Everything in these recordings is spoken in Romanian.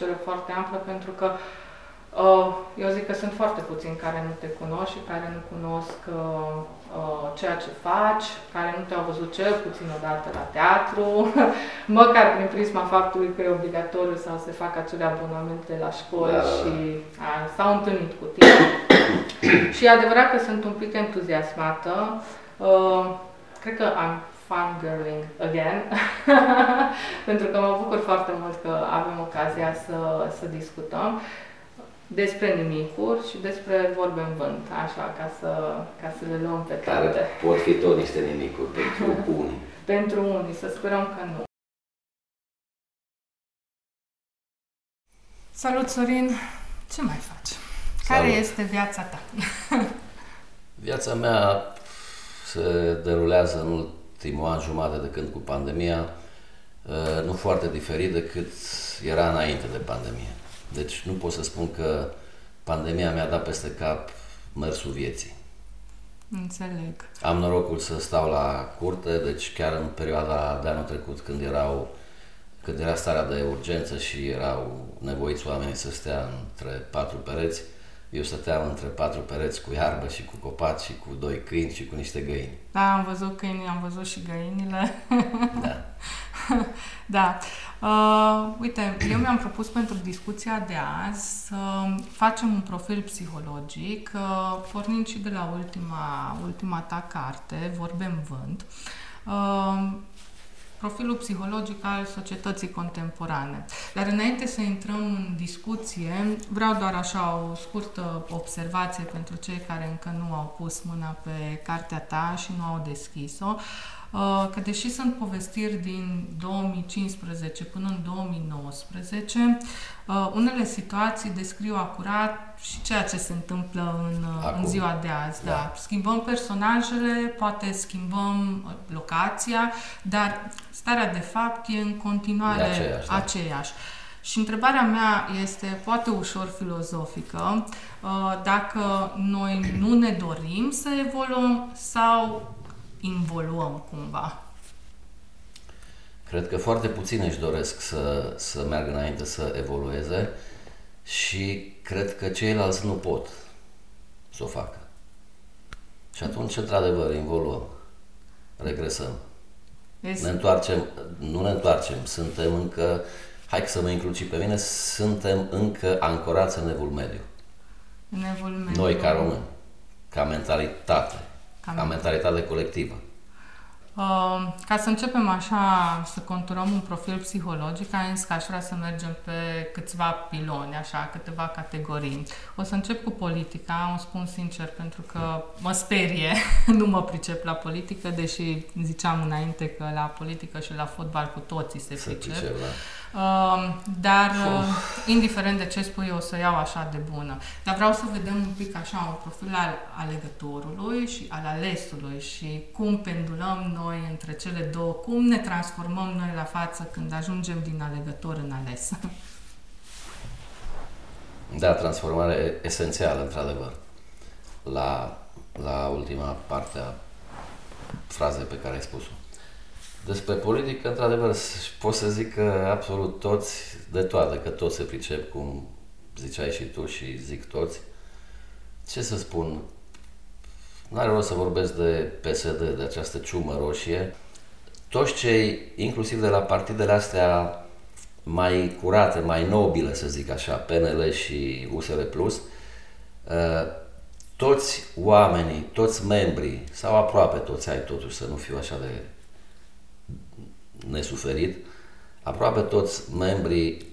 introducere foarte amplă, pentru că uh, eu zic că sunt foarte puțini care nu te cunosc și care nu cunosc uh, uh, ceea ce faci, care nu te-au văzut cel puțin odată la teatru, măcar prin prisma faptului că e obligatoriu sau se fac acele abonamente la școli da. și a, s-au întâlnit cu tine. și e adevărat că sunt un pic entuziasmată. Uh, cred că am fangirling again, pentru că mă bucur foarte mult că avem ocazia să, să discutăm despre nimicuri și despre vorbe în vânt, așa, ca să, ca să le luăm pe toate. Care pot fi tot niște nimicuri pentru unii. pentru unii, să sperăm că nu. Salut, Sorin! Ce mai faci? Care Salut. este viața ta? viața mea se derulează în ultimul an jumate de când cu pandemia, uh, nu foarte diferit decât era înainte de pandemie. Deci nu pot să spun că pandemia mi-a dat peste cap mersul vieții. Înțeleg. Am norocul să stau la curte, deci chiar în perioada de anul trecut când erau când era starea de urgență și erau nevoiți oamenii să stea între patru pereți, eu stăteam între patru pereți cu iarbă și cu copaci și cu doi câini și cu niște găini. Da, am văzut câinii, am văzut și găinile. Da. da. Uh, uite, eu mi-am propus pentru discuția de azi să facem un profil psihologic, uh, pornind și de la ultima, ultima ta carte, Vorbe în vânt. Uh, profilul psihologic al societății contemporane. Dar înainte să intrăm în discuție, vreau doar așa o scurtă observație pentru cei care încă nu au pus mâna pe cartea ta și nu au deschis-o. Uh, că deși sunt povestiri din 2015 până în 2019, uh, unele situații descriu acurat și ceea ce se întâmplă în, uh, în ziua de azi. Da. da. Schimbăm personajele, poate schimbăm locația, dar starea de fapt e în continuare aceeași. Da. aceeași. Și întrebarea mea este poate ușor filozofică, dacă noi nu ne dorim să evoluăm sau involuăm cumva? Cred că foarte puțini își doresc să, să meargă înainte să evolueze și cred că ceilalți nu pot să o facă. Și atunci, într-adevăr, involuăm, regresăm. Este... Ne întoarcem, nu ne întoarcem, suntem încă, hai să mă includ și pe mine, suntem încă ancorați în evul mediu. În evul mediu. Noi ca români, ca mentalitate. Cam ca mentalitate colectivă. Uh, ca să începem așa, să conturăm un profil psihologic, am zis că aș vrea să mergem pe câțiva piloni, așa, câteva categorii. O să încep cu politica, o spun sincer, pentru că mă sperie, nu mă pricep la politică, deși ziceam înainte că la politică și la fotbal cu toții se, se pricep. pricep da. Uh, dar, uh, indiferent de ce spui, o să iau așa de bună. Dar vreau să vedem un pic așa un profil al alegătorului și al alesului și cum pendulăm noi între cele două, cum ne transformăm noi la față când ajungem din alegător în ales. Da, transformare esențială, într-adevăr, la, la ultima parte a frazei pe care ai spus-o. Despre politică, într-adevăr, pot să zic că absolut toți, de toate, că toți se pricep, cum ziceai și tu și zic toți. Ce să spun? N-are rost să vorbesc de PSD, de această ciumă roșie. Toți cei, inclusiv de la partidele astea mai curate, mai nobile, să zic așa, PNL și USR Plus, ă, toți oamenii, toți membrii, sau aproape toți ai totuși, să nu fiu așa de nesuferit, aproape toți membrii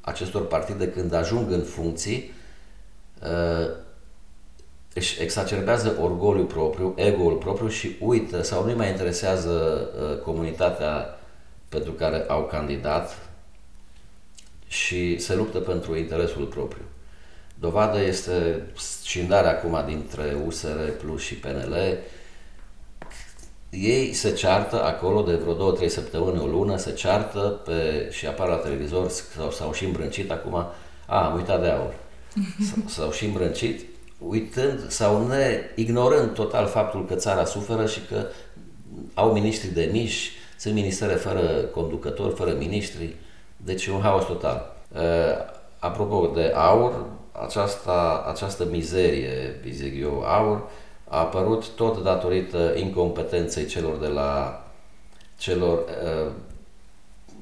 acestor partide când ajung în funcții uh, își exacerbează orgoliul propriu, ego-ul propriu și uită sau nu-i mai interesează uh, comunitatea pentru care au candidat și se luptă pentru interesul propriu. Dovadă este scindarea acum dintre USR Plus și PNL, ei se ceartă acolo de vreo două, trei săptămâni, o lună, se ceartă pe, și apar la televizor sau s-au și îmbrâncit acum, a, am uitat de aur. S-au și îmbrâncit, uitând sau ne ignorând total faptul că țara suferă și că au miniștri de miși, sunt ministere fără conducători, fără miniștri, deci e un haos total. Uh, apropo de aur, aceasta, această mizerie, zic eu, aur, a apărut tot datorită incompetenței celor de la celor uh,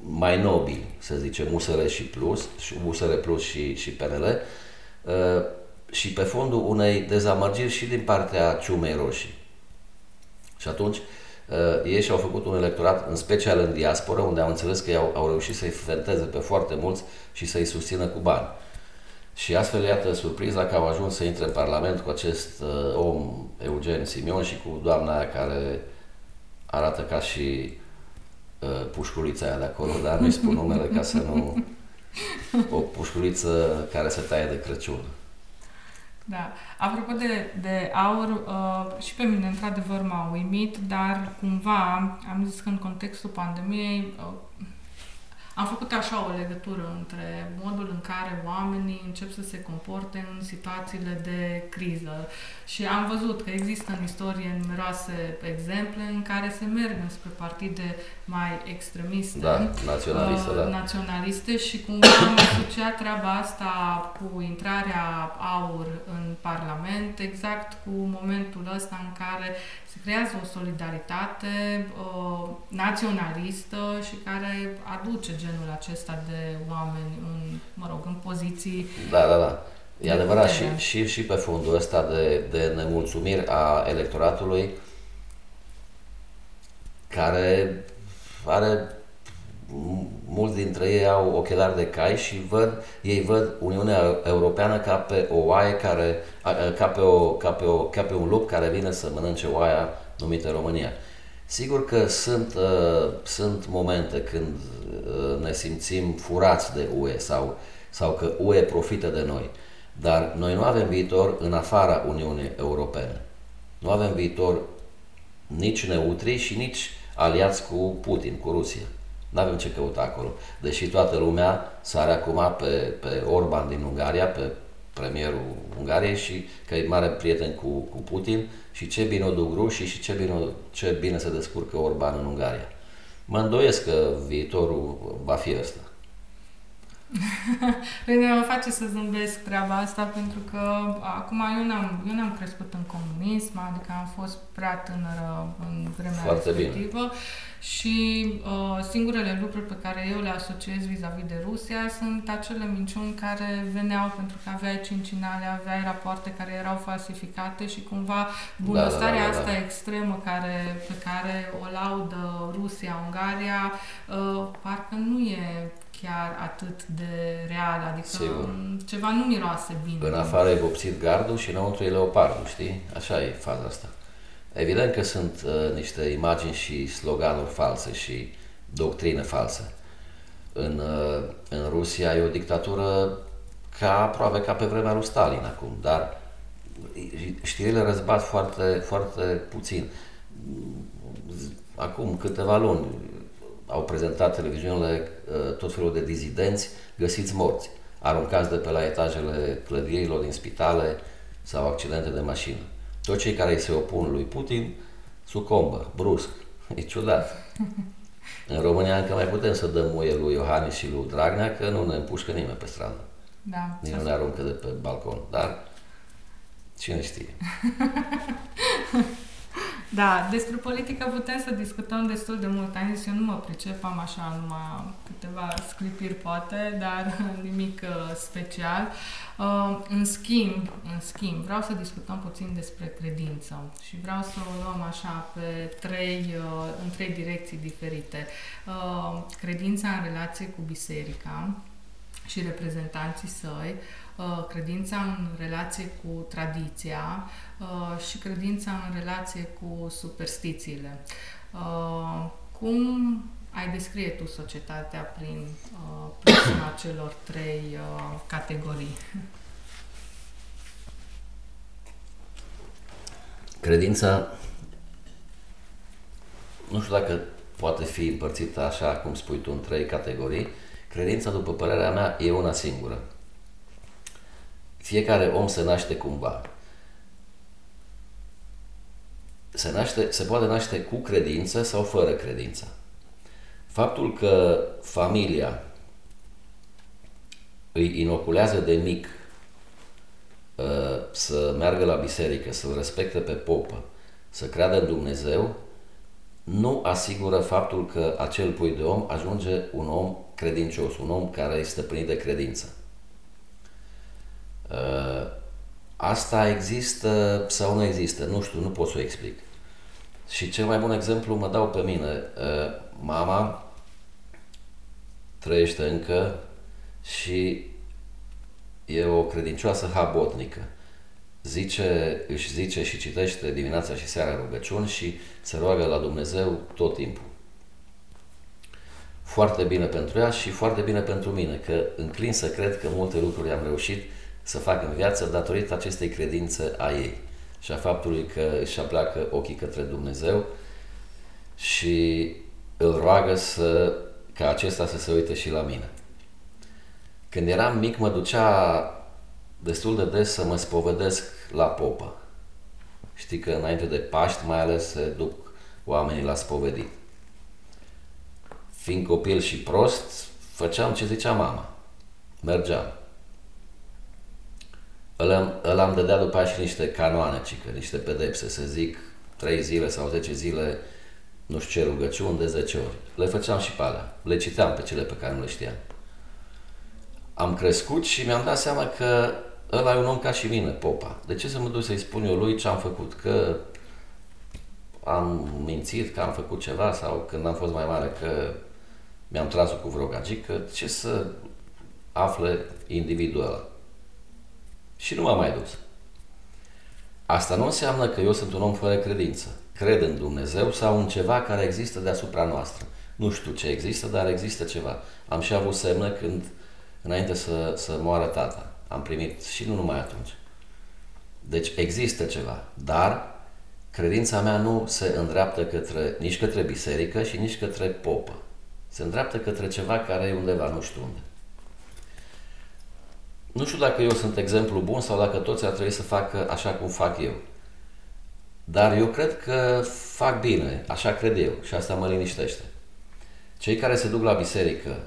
mai nobili, să zicem, USR și Plus, USR Plus și, și PNL, uh, și pe fondul unei dezamăgiri și din partea ciumei roșii. Și atunci, uh, ei și-au făcut un electorat, în special în diaspora, unde au înțeles că au, au reușit să-i fenteze pe foarte mulți și să-i susțină cu bani. Și astfel, iată, surpriza că au ajuns să intre în Parlament cu acest uh, om, Eugen Simion, și cu doamna aia care arată ca și uh, pușculița aia de acolo, dar nu-i spun numele ca să nu... O pușculiță care se taie de Crăciun. Da. Apropo de, de aur, uh, și pe mine, într-adevăr, m-a uimit, dar cumva am zis că în contextul pandemiei uh, am făcut așa o legătură între modul în care oamenii încep să se comporte în situațiile de criză și am văzut că există în istorie numeroase exemple în care se merg spre partide mai extremiste, da, naționaliste, uh, da. naționaliste și cumva am asociat treaba asta cu intrarea aur în Parlament, exact cu momentul ăsta în care se creează o solidaritate uh, naționalistă și care aduce genul acesta de oameni în, mă rog, în poziții... Da, da, da. E adevărat și, și, și pe fundul ăsta de, de nemulțumiri a electoratului care are mulți dintre ei au ochelari de cai și văd, ei văd Uniunea Europeană ca pe o oaie care, ca pe, o, ca pe, o, ca pe un lup care vine să mănânce oaia numită România. Sigur că sunt, uh, sunt momente când uh, ne simțim furați de UE sau, sau că UE profită de noi, dar noi nu avem viitor în afara Uniunii Europene. Nu avem viitor nici neutri și nici aliați cu Putin, cu Rusia. Nu avem ce căuta acolo. Deși toată lumea sare acum pe, pe Orban din Ungaria, pe premierul Ungariei și că e mare prieten cu, cu Putin și ce bine o duc rușii și ce bine, ce bine se descurcă Orban în Ungaria. Mă îndoiesc că viitorul va fi ăsta. Pe mine mă face să zâmbesc treaba asta pentru că acum eu n-am, eu n-am crescut în comunism, adică am fost prea tânără în vremea Foarte respectivă bine. și uh, singurele lucruri pe care eu le asociez vis-a-vis de Rusia sunt acele minciuni care veneau pentru că aveai cincinale, aveai rapoarte care erau falsificate și cumva bunăstarea da, da, da, da, da. asta extremă care, pe care o laudă Rusia, Ungaria, uh, parcă nu e chiar atât de real, adică Sigur. ceva nu miroase bine. În afară e vopsit gardul și înăuntru e leopardul, știi? Așa e faza asta. Evident că sunt uh, niște imagini și sloganuri false și doctrine false. În, uh, în Rusia e o dictatură ca aproape ca pe vremea lui Stalin acum, dar știrile răzbat foarte, foarte puțin. Acum câteva luni, au prezentat televiziunile uh, tot felul de dizidenți găsiți morți, aruncați de pe la etajele clădirilor din spitale sau accidente de mașină. Toți cei care îi se opun lui Putin sucombă, brusc. E ciudat. În România încă mai putem să dăm muie lui Iohannis și lui Dragnea că nu ne împușcă nimeni pe stradă. Da. Nici nu ne aruncă de pe balcon. Dar cine știe. Da, despre politică putem să discutăm destul de mult. Am zis, eu nu mă pricep, am așa numai câteva sclipiri poate, dar nimic uh, special. Uh, în schimb, în schimb, vreau să discutăm puțin despre credință și vreau să o luăm așa pe trei, uh, în trei direcții diferite. Uh, credința în relație cu biserica și reprezentanții săi, uh, credința în relație cu tradiția uh, și credința în relație cu superstițiile. Uh, cum ai descrie tu societatea prin prisma celor trei categorii? Credința, nu știu dacă poate fi împărțită așa cum spui tu în trei categorii, Credința, după părerea mea, e una singură. Fiecare om se naște cumva. Se, naște, se poate naște cu credință sau fără credință. Faptul că familia îi inoculează de mic uh, să meargă la biserică, să-L respecte pe popă, să creadă în Dumnezeu, nu asigură faptul că acel pui de om ajunge un om credincios, un om care este plin de credință. Uh, asta există sau nu există, nu știu, nu pot să o explic. Și cel mai bun exemplu mă dau pe mine. Uh, mama trăiește încă și e o credincioasă habotnică. Zice, își zice și citește dimineața și seara rugăciuni și se roagă la Dumnezeu tot timpul. Foarte bine pentru ea și foarte bine pentru mine, că înclin să cred că multe lucruri am reușit să fac în viață datorită acestei credințe a ei și a faptului că își apleacă ochii către Dumnezeu și îl roagă să, ca acesta să se uite și la mine. Când eram mic, mă ducea destul de des să mă spovedesc la popă. Știi că înainte de Paști, mai ales, se duc oamenii la spovedit. Fiind copil și prost, făceam ce zicea mama. Mergeam. Îl am dădea după aia și niște canoane, cică, niște pedepse, să zic, 3 zile sau 10 zile, nu știu ce rugăciuni de 10 ori. Le făceam și pe alea. Le citeam pe cele pe care nu le știam. Am crescut și mi-am dat seama că ăla e un om ca și mine, popa. De ce să mă duc să-i spun eu lui ce am făcut? Că am mințit, că am făcut ceva sau când am fost mai mare că mi-am tras cu vreo gagică, ce să afle individul ăla? Și nu m-am mai dus. Asta nu înseamnă că eu sunt un om fără credință. Cred în Dumnezeu sau în ceva care există deasupra noastră. Nu știu ce există, dar există ceva. Am și avut semne când, înainte să, să moară tata, am primit și nu numai atunci. Deci există ceva, dar credința mea nu se îndreaptă către, nici către biserică și nici către popă. Se îndreaptă către ceva care e undeva, nu știu unde. Nu știu dacă eu sunt exemplu bun sau dacă toți ar trebui să facă așa cum fac eu. Dar eu cred că fac bine, așa cred eu și asta mă liniștește. Cei care se duc la biserică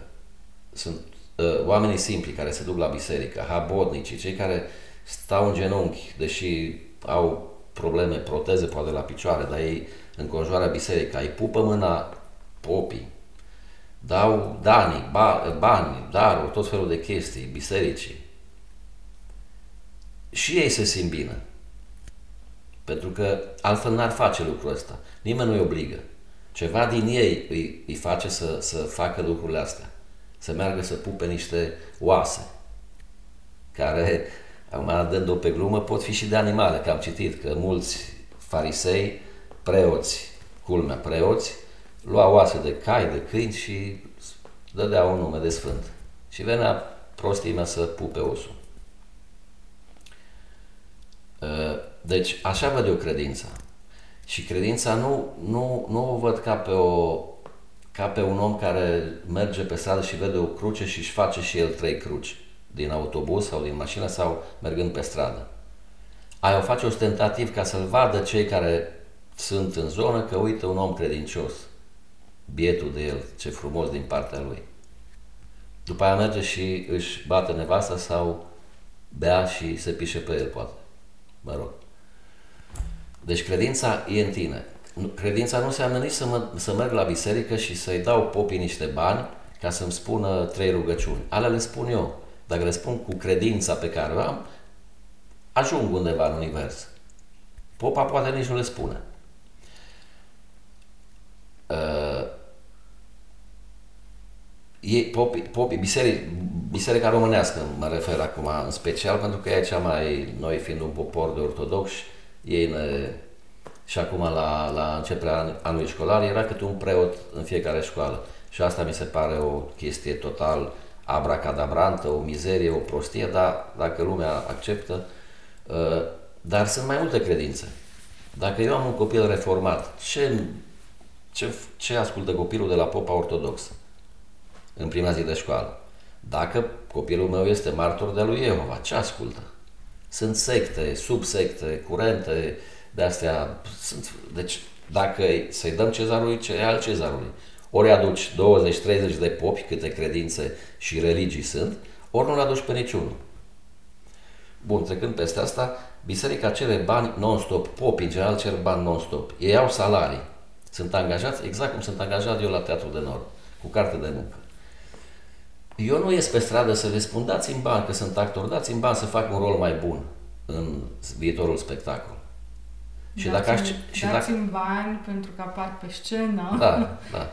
sunt uh, oamenii simpli care se duc la biserică, habotnicii, cei care stau în genunchi, deși au probleme, proteze poate la picioare, dar ei înconjoară biserica, îi pupă mâna popii, dau dani, ba, bani, daruri, tot felul de chestii, bisericii. Și ei se simt bine. Pentru că altfel n-ar face lucrul ăsta. Nimeni nu-i obligă. Ceva din ei îi, îi face să, să facă lucrurile astea. Să meargă să pupe niște oase. Care, acum dând-o pe glumă, pot fi și de animale. Că am citit că mulți farisei, preoți, culmea preoți, luau oase de cai, de câini și dădea un nume de sfânt. Și venea prostimea să pupe osul. Uh, deci, așa văd eu credința. Și credința nu, nu, nu o văd ca pe, o, ca pe un om care merge pe stradă și vede o cruce și își face și el trei cruci din autobuz sau din mașină sau mergând pe stradă. Aia o face ostentativ ca să-l vadă cei care sunt în zonă că uite un om credincios, bietul de el, ce frumos din partea lui. După aia merge și își bate nevasta sau bea și se pișe pe el, poate. Mă rog. Deci credința e în tine. Credința nu înseamnă nici să, mă, să merg la biserică și să-i dau popii niște bani ca să-mi spună trei rugăciuni. Alea le spun eu. Dacă le spun cu credința pe care o am, ajung undeva în univers. Popa poate nici nu le spune. Uh, e, popi, popi, biserica, biserica românească mă refer acum în special pentru că e cea mai, noi fiind un popor de ortodoxi, ei ne, și acum la, la începerea anului școlar era câte un preot în fiecare școală. Și asta mi se pare o chestie total abracadabrantă, o mizerie, o prostie, dar dacă lumea acceptă, uh, dar sunt mai multe credințe. Dacă eu am un copil reformat, ce, ce, ce ascultă copilul de la popa ortodoxă în prima zi de școală? Dacă copilul meu este martor de lui Jehova, ce ascultă? Sunt secte, subsecte, curente de astea. Sunt, deci, dacă să-i dăm cezarului ce e al cezarului, Ori aduci 20-30 de popi, câte credințe și religii sunt, ori nu-l aduci pe niciunul. Bun, trecând peste asta, biserica cere bani non-stop, popii în general cer bani non-stop. Ei au salarii, sunt angajați exact cum sunt angajat eu la Teatrul de Nord, cu carte de muncă. Eu nu ies pe stradă să le spun, dați-mi bani, că sunt actor, dați-mi bani să fac un rol mai bun în viitorul spectacol. Și dați-mi, dacă aș, și dați dacă, bani pentru că apar pe scenă. Da, da.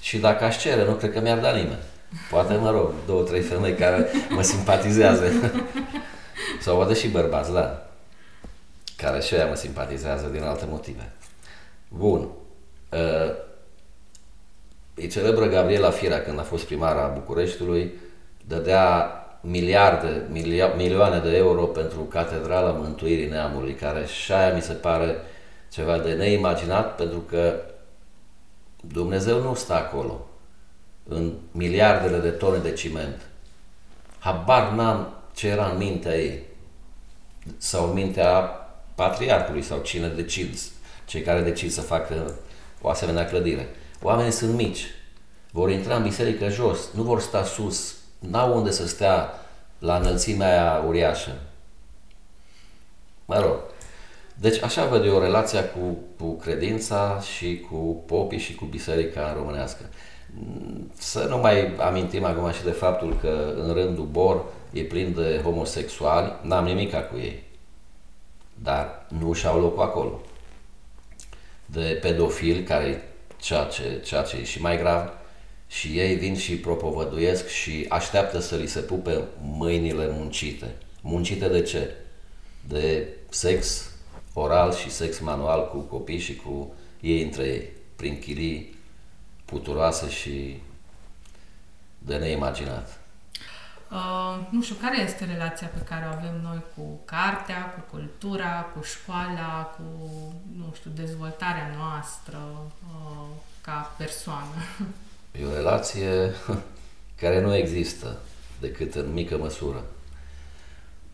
Și dacă aș cere, nu cred că mi-ar da nimeni. Poate, mă rog, două, trei femei care mă simpatizează. Sau poate și bărbați, da. Care și mă simpatizează din alte motive. Bun. Uh, e celebră Gabriela Fiera când a fost primara Bucureștiului, dădea miliarde, milioane de euro pentru Catedrala Mântuirii Neamului, care și aia mi se pare ceva de neimaginat, pentru că Dumnezeu nu stă acolo, în miliardele de tone de ciment. Habar n-am ce era în mintea ei, sau în mintea patriarhului, sau cine decid, cei care decid să facă o asemenea clădire. Oamenii sunt mici, vor intra în biserică jos, nu vor sta sus, n-au unde să stea la înălțimea aia uriașă. Mă rog. Deci așa văd eu relația cu, cu credința și cu popii și cu biserica românească. Să nu mai amintim acum și de faptul că în rândul Bor e plin de homosexuali, n-am nimica cu ei. Dar nu și-au locul acolo. De pedofili, care ceea ce, ceea ce e și mai grav, și ei vin și propovăduiesc și așteaptă să li se pupe mâinile muncite. Muncite de ce? De sex oral și sex manual cu copii și cu ei între ei, prin chirii puturoase și de neimaginat. Uh, nu știu, care este relația pe care o avem noi cu cartea, cu cultura, cu școala, cu, nu știu, dezvoltarea noastră uh, ca persoană? E o relație care nu există decât în mică măsură.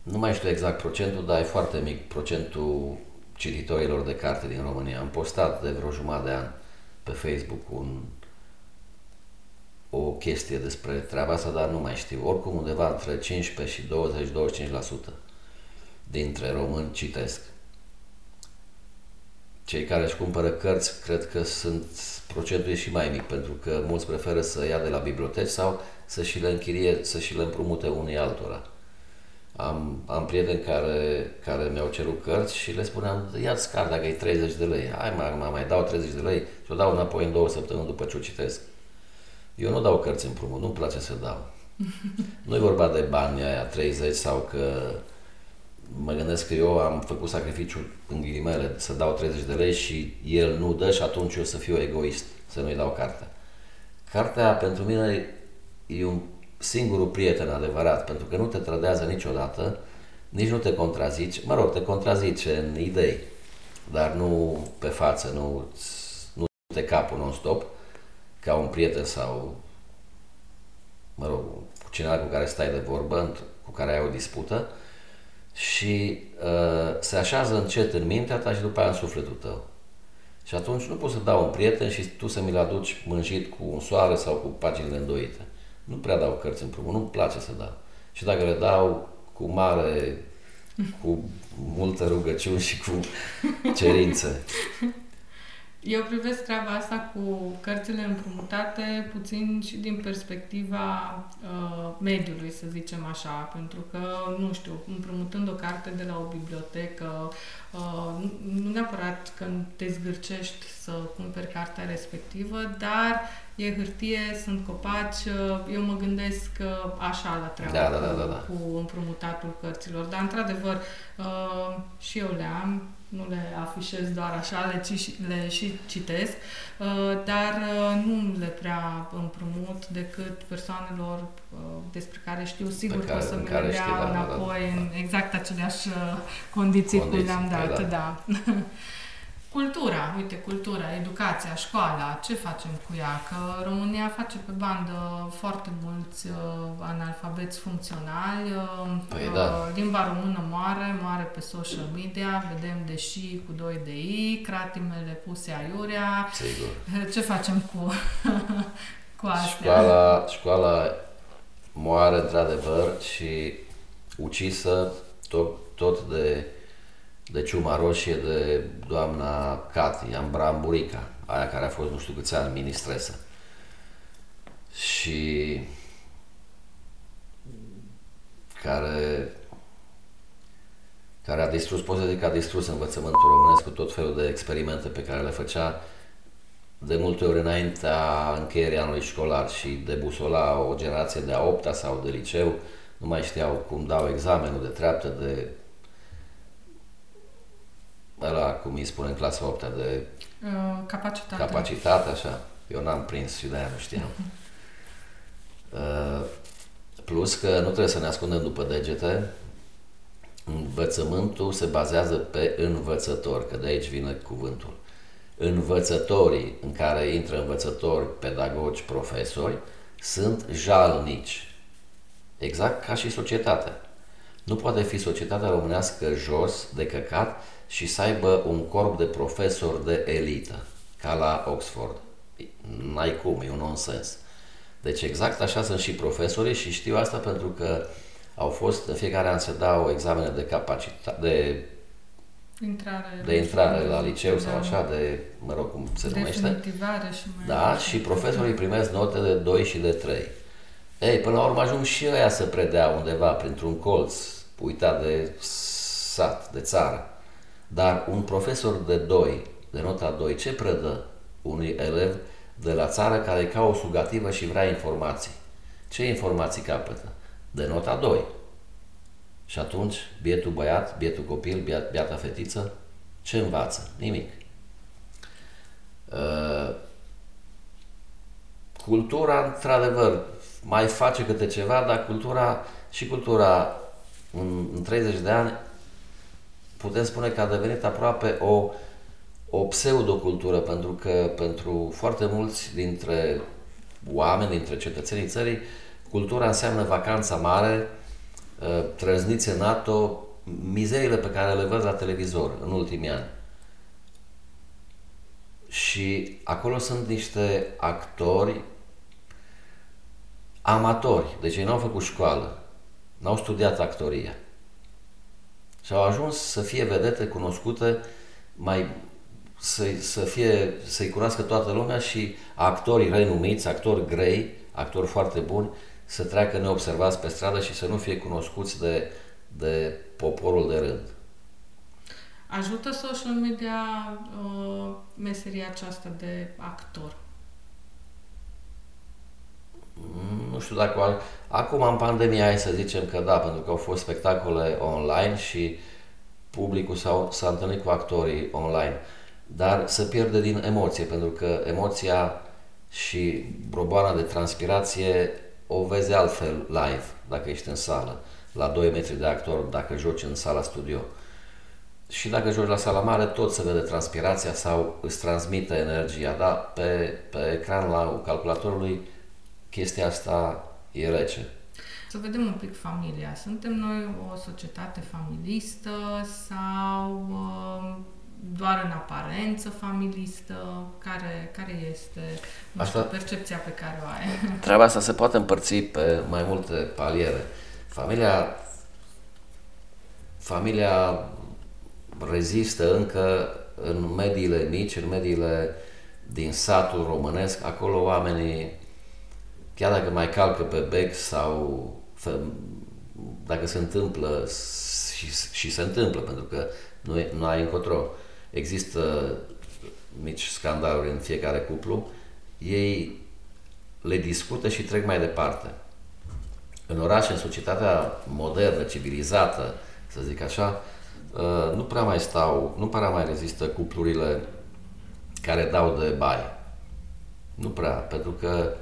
Nu mai știu exact procentul, dar e foarte mic procentul cititorilor de carte din România. Am postat de vreo jumătate de an pe Facebook un, o chestie despre treaba asta, dar nu mai știu. Oricum undeva între 15 și 20-25% dintre români citesc. Cei care își cumpără cărți cred că sunt procentul e și mai mic, pentru că mulți preferă să ia de la biblioteci sau să și le închirie, să și le împrumute unii altora. Am, am prieteni care, care mi-au cerut cărți și le spuneam, ia-ți cartea că e 30 de lei. Hai mai, mai, mai dau 30 de lei și o dau înapoi în două săptămâni după ce o citesc. Eu nu dau cărți împrumut, nu-mi place să dau. Nu e vorba de bani aia 30 sau că mă gândesc că eu am făcut sacrificiul în ghilimele să dau 30 de lei și el nu dă și atunci eu să fiu egoist, să nu-i dau cartea. Cartea pentru mine e un singurul prieten adevărat, pentru că nu te trădează niciodată, nici nu te contrazici, mă rog, te contrazice în idei, dar nu pe față, nu, nu te capul non-stop, ca un prieten sau, mă rog, cu cineva cu care stai de vorbă, cu care ai o dispută, și uh, se așează încet în mintea ta și după aia în sufletul tău. Și atunci nu poți să dau un prieten și tu să mi-l aduci mânjit cu un soare sau cu paginile îndoite. Nu prea dau cărți împrumut, nu-mi place să dau. Și dacă le dau cu mare, cu multă rugăciuni și cu cerințe. Eu privesc treaba asta cu cărțile împrumutate puțin și din perspectiva uh, mediului, să zicem așa, pentru că, nu știu, împrumutând o carte de la o bibliotecă, uh, nu neapărat când te zgârcești să cumperi cartea respectivă, dar e hârtie, sunt copaci, uh, eu mă gândesc uh, așa la treaba da, da, da, da, da. cu împrumutatul cărților, dar într-adevăr uh, și eu le am, nu le afișez doar așa, le, ci, le și citesc, uh, dar uh, nu le prea împrumut decât persoanelor uh, despre care știu sigur că o să mi le dea da, da, înapoi da, da, da. în exact aceleași condiții, condiții cum le-am dat. Da. da. Cultura, uite, cultura, educația, școala, ce facem cu ea? Că România face pe bandă foarte mulți uh, analfabeți funcționali. Uh, păi, da. Uh, limba română moare, moare pe social media, vedem deși cu 2 de i, cratimele puse aiurea. Sigur. Ce facem cu, cu astea? Școala, școala moare într-adevăr și ucisă tot, tot de de ciuma roșie de doamna Cati Ambramburica, aia care a fost nu știu câți ani ministresă. Și care care a distrus, pot să zic că a distrus învățământul românesc cu tot felul de experimente pe care le făcea de multe ori înaintea încheierii anului școlar și debusola o generație de a opta sau de liceu, nu mai știau cum dau examenul de treaptă, de ăla, cum îi spune în clasa 8 de uh, capacitate. capacitate, așa. Eu n-am prins și de-aia nu știam. Uh, plus că nu trebuie să ne ascundem după degete, învățământul se bazează pe învățător, că de aici vine cuvântul. Învățătorii în care intră învățători, pedagogi, profesori, sunt jalnici. Exact ca și societatea. Nu poate fi societatea românească jos, de căcat, și să aibă un corp de profesori de elită, ca la Oxford. N-ai cum, e un nonsens. Deci exact așa sunt și profesorii și știu asta pentru că au fost, în fiecare an se dau examene de capacitate, de intrare, de intrare la liceu sau așa, de, mă rog, cum se numește. și mai Da, și profesorii primesc note de 2 și de 3. Ei, până la urmă ajung și ăia să predea undeva, printr-un colț, uitat de sat, de țară. Dar un profesor de 2, de nota 2, ce predă unui elev de la țară care e ca o sugativă și vrea informații? Ce informații capătă? De nota 2. Și atunci, bietul băiat, bietul copil, biata fetiță, ce învață? Nimic. Uh, cultura, într-adevăr, mai face câte ceva, dar cultura și cultura în, în 30 de ani putem spune că a devenit aproape o, o pseudocultură, pentru că pentru foarte mulți dintre oameni, dintre cetățenii țării, cultura înseamnă vacanța mare, ă, trăznițe NATO, mizeriile pe care le văd la televizor în ultimii ani. Și acolo sunt niște actori amatori, deci ei n-au făcut școală, n-au studiat actoria și au ajuns să fie vedete cunoscute, mai să, să fie, să-i cunoască toată lumea și actorii renumiți, actori grei, actori foarte buni, să treacă neobservați pe stradă și să nu fie cunoscuți de, de poporul de rând. Ajută social media uh, meseria aceasta de actor? Nu știu dacă... Acum, în pandemia, hai să zicem că da, pentru că au fost spectacole online și publicul s-a, s-a întâlnit cu actorii online. Dar se pierde din emoție, pentru că emoția și broboana de transpirație o vezi altfel live, dacă ești în sală, la 2 metri de actor, dacă joci în sala studio. Și dacă joci la sala mare, tot se vede transpirația sau îți transmite energia, dar pe, pe ecran la calculatorului chestia asta e rece. Să vedem un pic familia. Suntem noi o societate familistă sau uh, doar în aparență familistă? Care, care este asta, știu, percepția pe care o ai? Treaba asta se poate împărți pe mai multe paliere. Familia, familia rezistă încă în mediile mici, în mediile din satul românesc, acolo oamenii chiar dacă mai calcă pe bec sau dacă se întâmplă și, și se întâmplă, pentru că nu, e, nu ai încotro. Există mici scandaluri în fiecare cuplu, ei le discută și trec mai departe. În oraș, în societatea modernă, civilizată, să zic așa, uh, nu prea mai stau, nu prea mai rezistă cuplurile care dau de baie. Nu prea, pentru că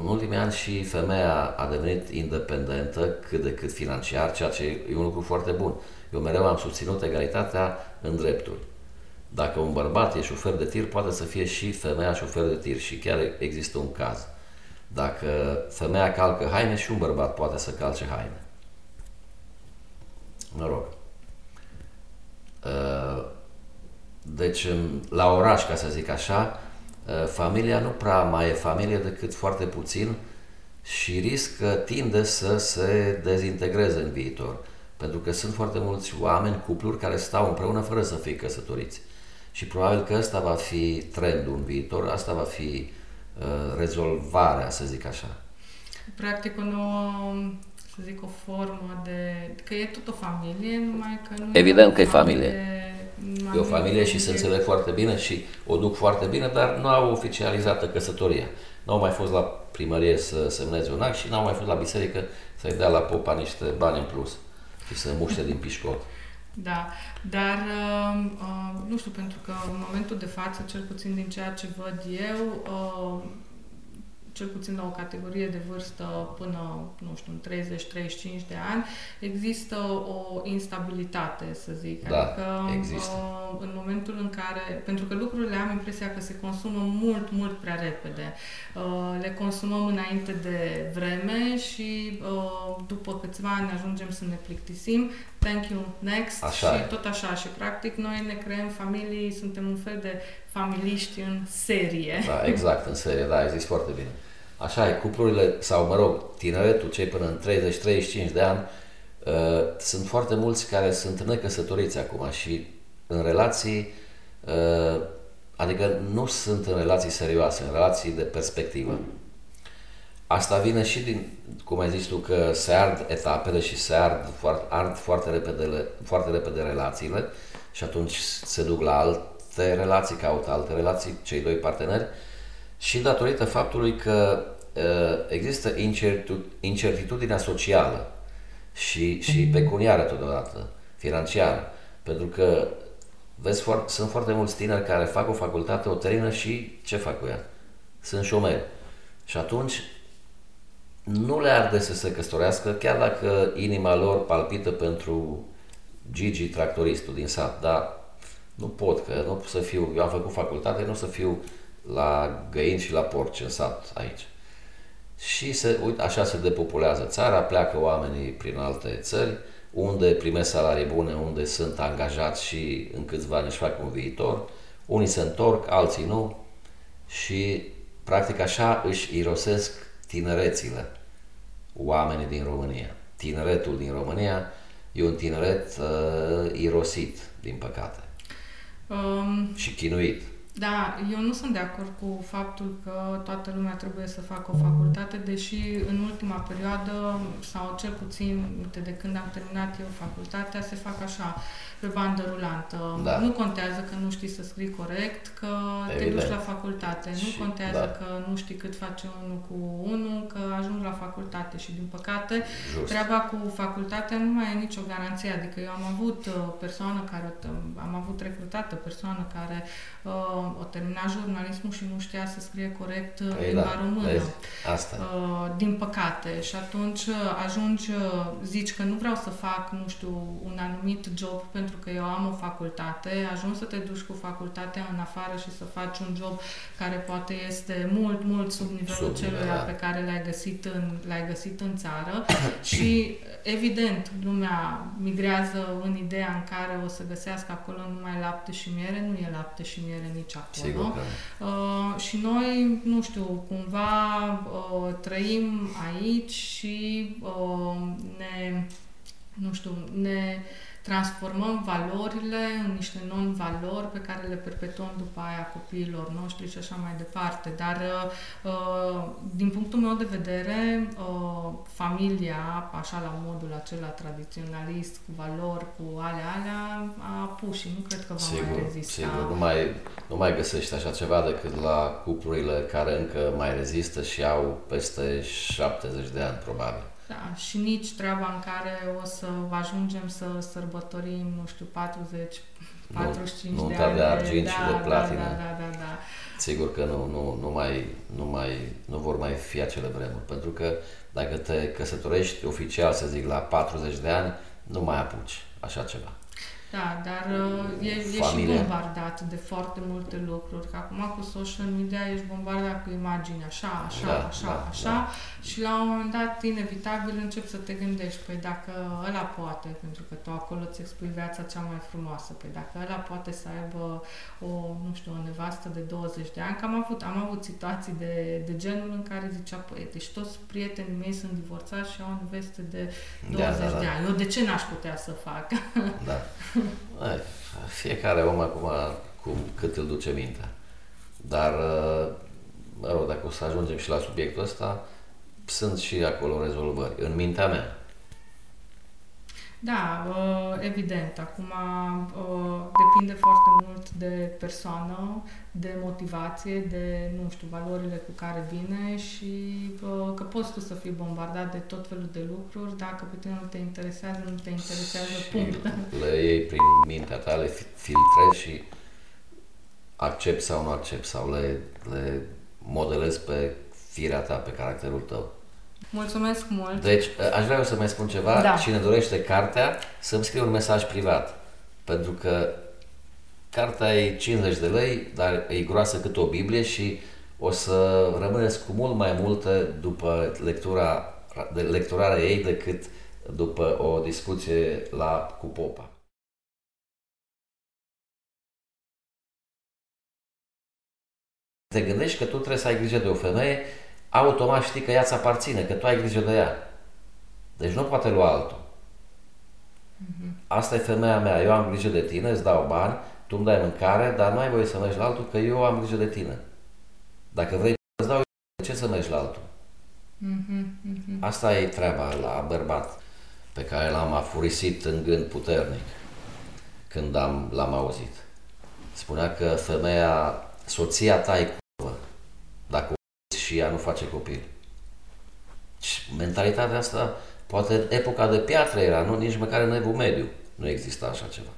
în ultimii ani și femeia a devenit independentă cât de cât financiar, ceea ce e un lucru foarte bun. Eu mereu am susținut egalitatea în drepturi. Dacă un bărbat e șofer de tir, poate să fie și femeia șofer de tir și chiar există un caz. Dacă femeia calcă haine și un bărbat poate să calce haine. Mă rog. Uh, deci, la oraș, ca să zic așa, uh, familia nu prea mai e familie decât foarte puțin și riscă, tinde să se dezintegreze în viitor. Pentru că sunt foarte mulți oameni, cupluri, care stau împreună fără să fie căsătoriți. Și probabil că ăsta va fi trendul în viitor, asta va fi uh, rezolvarea, să zic așa. Practic o nouă, să zic, o formă de... că e tot o familie, numai că nu Evident că e familie. E o familie și se înțeleg foarte bine și o duc foarte bine, dar nu au oficializată căsătoria. Nu au mai fost la primărie să semneze un act și nu au mai fost la biserică să-i dea la popa niște bani în plus și să muște din pișcot. Da, dar uh, uh, nu știu, pentru că în momentul de față, cel puțin din ceea ce văd eu, uh, cel puțin la o categorie de vârstă până, nu știu, 30-35 de ani, există o instabilitate, să zic. Da, adică, există. Uh, în momentul în care, pentru că lucrurile am impresia că se consumă mult, mult prea repede. Uh, le consumăm înainte de vreme și uh, după câțiva ani ajungem să ne plictisim. Thank you, next. Așa și e. tot așa. Și practic noi ne creăm familii, suntem un fel de familiști în serie. Da, exact, în serie, da, ai zis foarte bine. Așa e, cuplurile, sau mă rog, tineretul, cei până în 30-35 de ani, uh, sunt foarte mulți care sunt necăsătoriți acum și în relații, uh, adică nu sunt în relații serioase, în relații de perspectivă. Asta vine și din, cum ai zis tu, că se ard etapele și se ard foarte, ard foarte, repede, foarte repede relațiile și atunci se duc la alte relații, caută alte relații, cei doi parteneri, și datorită faptului că uh, există incertitudinea socială și, și mhm. pecuniară totodată, financiară. Pentru că vezi, foarte, sunt foarte mulți tineri care fac o facultate, o termină și ce fac cu ea? Sunt șomeri. Și atunci nu le arde să se căsătorească, chiar dacă inima lor palpită pentru Gigi, tractoristul din sat, dar nu pot, că nu pot să fiu, eu am făcut facultate, nu să fiu la găini și la porci în sat aici. Și se, uite, așa se depopulează țara, pleacă oamenii prin alte țări, unde primesc salarii bune, unde sunt angajați și în câțiva ani își fac un viitor. Unii se întorc, alții nu și practic așa își irosesc tinerețile oamenii din România. Tineretul din România e un tineret uh, irosit, din păcate. Um, și chinuit. Da, eu nu sunt de acord cu faptul că toată lumea trebuie să facă o facultate, deși în ultima perioadă, sau cel puțin de când am terminat eu facultatea, se fac așa pe bandă rulantă. Da. Nu contează că nu știi să scrii corect, că Evident. te duci la facultate. Și, nu contează da. că nu știi cât face unul cu unul, că ajungi la facultate. Și din păcate, Just. treaba cu facultatea nu mai e nicio garanție. Adică eu am avut o uh, persoană care, am avut recrutată persoană care uh, o termina jurnalismul și nu știa să scrie corect uh, păi limba da, română. Vezi? Asta. Uh, din păcate. Și atunci uh, ajungi, zici că nu vreau să fac, nu știu, un anumit job pentru pentru că eu am o facultate, ajungi să te duci cu facultatea în afară și să faci un job care poate este mult, mult sub nivelul sub celui da. pe care l-ai găsit în, l-ai găsit în țară și evident lumea migrează în ideea în care o să găsească acolo numai lapte și miere, nu e lapte și miere nici acolo. Sigur că. Uh, și noi, nu știu, cumva uh, trăim aici și uh, ne, nu știu, ne uh, transformăm valorile în niște non-valori pe care le perpetuăm după aia copiilor noștri și așa mai departe. Dar, uh, uh, din punctul meu de vedere, uh, familia, așa la modul acela tradiționalist, cu valori, cu ale alea, a pus și nu cred că va sigur, mai rezista. Sigur, nu mai, nu mai găsești așa ceva decât la cuplurile care încă mai rezistă și au peste 70 de ani, probabil. Da, și nici treaba în care o să ajungem să sărbătorim, nu știu, 40, 45 nu, de ani. de argint da, și de da, platină. Da, da, da, da. Sigur că nu, nu, nu, mai, nu, mai, nu vor mai fi acele vremuri, pentru că dacă te căsătorești oficial, să zic, la 40 de ani, nu mai apuci așa ceva. Da, dar uh, e, e și bombardat de foarte multe lucruri. Că acum cu social media ești bombardat cu imagini așa, așa, da, așa, da, așa da. și la un moment dat inevitabil începi să te gândești, păi dacă ăla poate, pentru că tu acolo îți expui viața cea mai frumoasă, păi dacă ăla poate să aibă o, nu știu, o nevastă de 20 de ani, că am avut, am avut situații de, de genul în care zicea, păi, deci toți prietenii mei sunt divorțați și au o neveste de 20 da, da, da. de ani. Eu de ce n-aș putea să fac? Da. Fiecare om acum cum, cât îl duce mintea. Dar, mă rog, dacă o să ajungem și la subiectul ăsta, sunt și acolo rezolvări, în mintea mea. Da, uh, evident. Acum uh, depinde foarte mult de persoană, de motivație, de, nu știu, valorile cu care vine și uh, că poți tu să fii bombardat de tot felul de lucruri, dacă pe tine nu te interesează, nu te interesează, punct. Le iei prin mintea ta, le filtrezi și accept sau nu accept sau le, le modelezi pe firea ta, pe caracterul tău. Mulțumesc mult! Deci, aș vrea să mai spun ceva. Da. Cine dorește cartea, să-mi scrie un mesaj privat. Pentru că cartea e 50 de lei, dar e groasă cât o Biblie și o să rămâneți cu mult mai multe după lectura, de lecturarea ei decât după o discuție la cu popa. Te gândești că tu trebuie să ai grijă de o femeie automat știi că ea ți aparține, că tu ai grijă de ea. Deci nu poate lua altul. Mm-hmm. Asta e femeia mea, eu am grijă de tine, îți dau bani, tu îmi dai mâncare, dar nu ai voie să mergi la altul, că eu am grijă de tine. Dacă vrei, îți dau de ce să mergi la altul? Mm-hmm. Mm-hmm. Asta e treaba la bărbat pe care l-am afurisit în gând puternic când am, l-am auzit. Spunea că femeia, soția ta e curvă. Dacă și ea nu face copil. Și mentalitatea asta, poate în epoca de piatră era, nu? Nici măcar în evul mediu nu exista așa ceva.